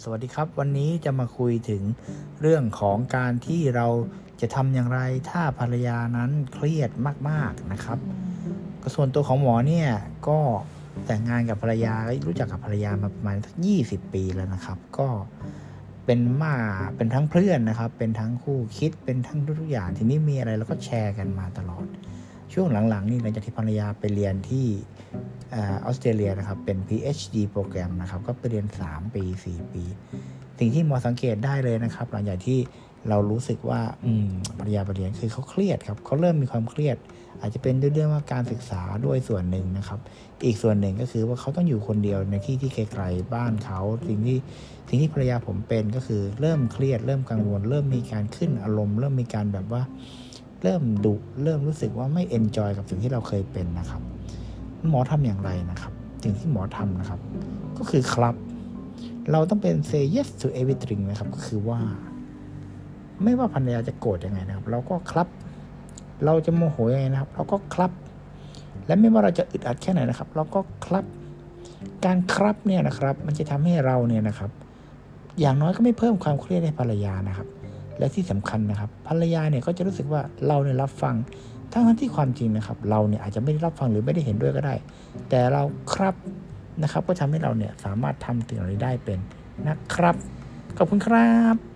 สวัสดีครับ วันนี้จะมาคุยถึงเรื่องของการที่เราจะทำอย่างไรถ้าภรรยานั้นเครียดมาก ๆนะครับก็ส่วนตัวของหมอเนี่ยก็แต่งงานกับภรรยารู้จักกับภรรยามาประมาณสักยี่สิบปีแล้วนะครับ ก็เป็นมาเป็นทั้งเพื่อนนะครับ เป็นทั้งคู่คิดเป็นทั้งทุกอย่างทีนี้มีอะไรเราก็แชร์กันมาตลอด ช่วงหลังๆนี่หลังจากที่ภรรยาไปเรียนที่ออสเตรเลียนะครับ เป็น PhD โปรแกรมนะครับ ก็ไปเรียน 3 ปี 4 ปี สิ่งที่หมอสังเกตได้เลยนะครับ หลังจากที่เรารู้สึกว่าอืมภรรยาไปเรียนคือเขาเครียดครับเขาเริ่มมีความเครียด อาจจะเป็นด้วยเรื่องว่าการศึกษาด้วยส่วนหนึ่งนะครับ อีกส่วนหนึ่งก็คือว่าเขาต้องอยู่คนเดียวในที่ที่ไกลๆบ้านเขาสิ่งที่สิ่งที่ภรรยาผมเป็นก็คือเริ่มเครียด เริ่มกังวล เริ่มมีการขึ้นอารมณ์ เริ่มมีการแบบว่า เริ่มดุเริ่มรู้สึกว่าไม่ enjoy กับสิ่งที่เราเคยเป็นนะครับ หมอทำอย่างไรนะครับ สิ่งที่หมอทำนะครับ ก็คือครับ เราต้องเป็น say yes to everything นะครับ ก็คือว่า ไม่ว่าภรรยาจะโกรธยังไงนะครับ เราก็ครับ เราจะโมโหยังไงนะครับ เราก็ครับ และไม่ว่าเราจะอึดอัดแค่ไหนนะครับ เราก็ครับ การครับเนี่ยนะครับ มันจะทำให้เราเนี่ยนะครับ อย่างน้อยก็ไม่เพิ่มความเครียดให้ภรรยานะครับ และที่สำคัญนะครับ ภรรยาเนี่ยก็จะรู้สึกว่าเราเนี่ยรับฟังทั้งที่ความจริงนะครับ เราเนี่ยอาจจะไม่ได้รับฟังหรือไม่ได้เห็นด้วยก็ได้ แต่เราครับนะครับ ก็ทำให้เราเนี่ยสามารถทำสิ่งเหล่านี้ได้เป็นนะครับขอบคุณครับ